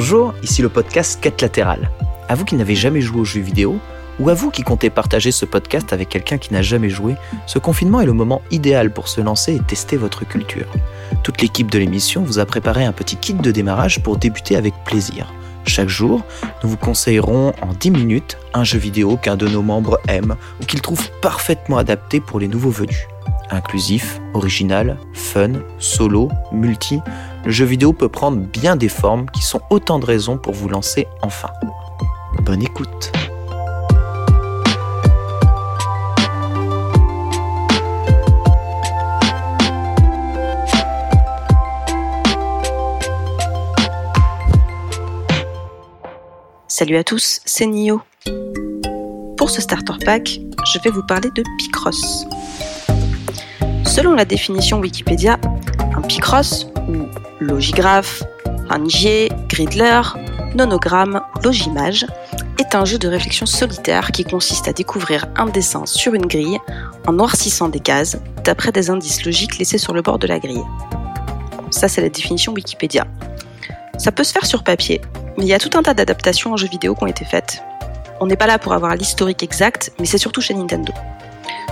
Bonjour, ici le podcast Quête latérale. À vous qui n'avez jamais joué aux jeux vidéo, ou à vous qui comptez partager ce podcast avec quelqu'un qui n'a jamais joué, ce confinement est le moment idéal pour se lancer et tester votre culture. Toute l'équipe de l'émission vous a préparé un petit kit de démarrage pour débuter avec plaisir. Chaque jour, nous vous conseillerons en 10 minutes un jeu vidéo qu'un de nos membres aime ou qu'il trouve parfaitement adapté pour les nouveaux venus. Inclusif, original, fun, solo, multi, le jeu vidéo peut prendre bien des formes qui sont autant de raisons pour vous lancer enfin. Bonne écoute Salut à tous, c'est Nio. Pour ce starter pack, je vais vous parler de Picross. Selon la définition Wikipédia, un Picross, ou logigraphe, rangier, gridler, nonogramme, logimage, est un jeu de réflexion solitaire qui consiste à découvrir un dessin sur une grille en noircissant des cases d'après des indices logiques laissés sur le bord de la grille. Ça, c'est la définition Wikipédia. Ça peut se faire sur papier, mais il y a tout un tas d'adaptations en jeux vidéo qui ont été faites. On n'est pas là pour avoir l'historique exact, mais c'est surtout chez Nintendo.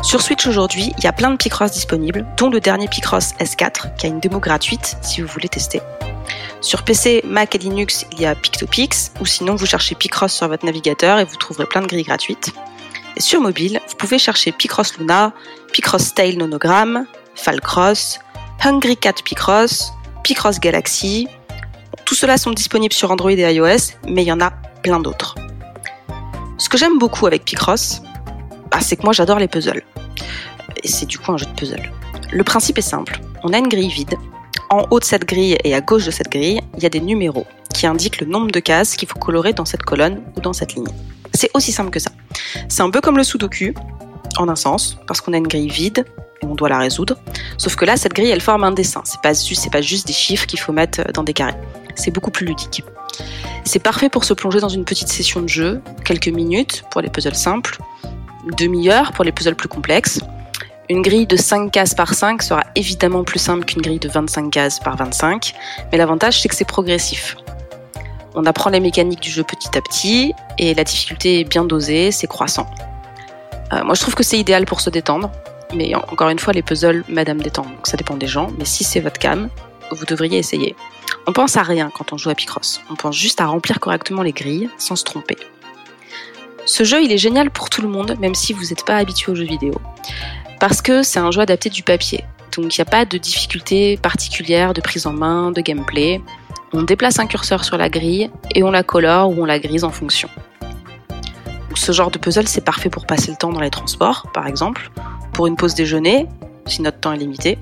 Sur Switch aujourd'hui, il y a plein de Picross disponibles, dont le dernier Picross S4, qui a une démo gratuite si vous voulez tester. Sur PC, Mac et Linux, il y a Pictopix, ou sinon vous cherchez Picross sur votre navigateur et vous trouverez plein de grilles gratuites. Et sur mobile, vous pouvez chercher Picross Luna, Picross Tail Nonogram, Falcross, Hungry Cat Picross, Picross Galaxy. Tout cela sont disponibles sur Android et iOS, mais il y en a plein d'autres. Ce que j'aime beaucoup avec Picross, bah, c'est que moi j'adore les puzzles. Et c'est du coup un jeu de puzzle. Le principe est simple. On a une grille vide. En haut de cette grille et à gauche de cette grille, il y a des numéros qui indiquent le nombre de cases qu'il faut colorer dans cette colonne ou dans cette ligne. C'est aussi simple que ça. C'est un peu comme le sudoku, en un sens, parce qu'on a une grille vide et on doit la résoudre. Sauf que là, cette grille, elle forme un dessin. C'est pas c'est pas juste des chiffres qu'il faut mettre dans des carrés. C'est beaucoup plus ludique. C'est parfait pour se plonger dans une petite session de jeu, quelques minutes pour les puzzles simples, demi-heure pour les puzzles plus complexes. Une grille de 5 cases par 5 sera évidemment plus simple qu'une grille de 25 cases par 25, mais l'avantage c'est que c'est progressif. On apprend les mécaniques du jeu petit à petit et la difficulté est bien dosée, c'est croissant. Euh, moi je trouve que c'est idéal pour se détendre, mais encore une fois les puzzles madame détendre, donc ça dépend des gens, mais si c'est votre cam, vous devriez essayer. On pense à rien quand on joue à Picross, on pense juste à remplir correctement les grilles sans se tromper. Ce jeu, il est génial pour tout le monde, même si vous n'êtes pas habitué aux jeux vidéo. Parce que c'est un jeu adapté du papier. Donc il n'y a pas de difficulté particulière de prise en main, de gameplay. On déplace un curseur sur la grille et on la colore ou on la grise en fonction. Ce genre de puzzle, c'est parfait pour passer le temps dans les transports, par exemple, pour une pause déjeuner, si notre temps est limité.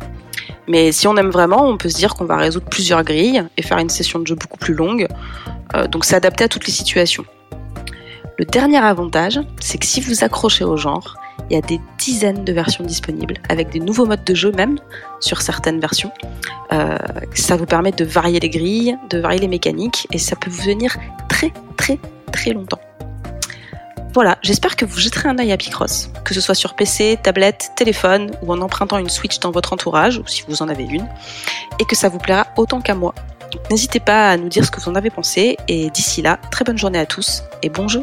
Mais si on aime vraiment, on peut se dire qu'on va résoudre plusieurs grilles et faire une session de jeu beaucoup plus longue. Euh, donc c'est adapté à toutes les situations. Le dernier avantage, c'est que si vous accrochez au genre, il y a des dizaines de versions disponibles, avec des nouveaux modes de jeu même sur certaines versions. Euh, ça vous permet de varier les grilles, de varier les mécaniques, et ça peut vous venir très très très longtemps. Voilà, j'espère que vous jetterez un œil à Picross, que ce soit sur PC, tablette, téléphone ou en empruntant une Switch dans votre entourage, ou si vous en avez une, et que ça vous plaira autant qu'à moi. N'hésitez pas à nous dire ce que vous en avez pensé, et d'ici là, très bonne journée à tous, et bon jeu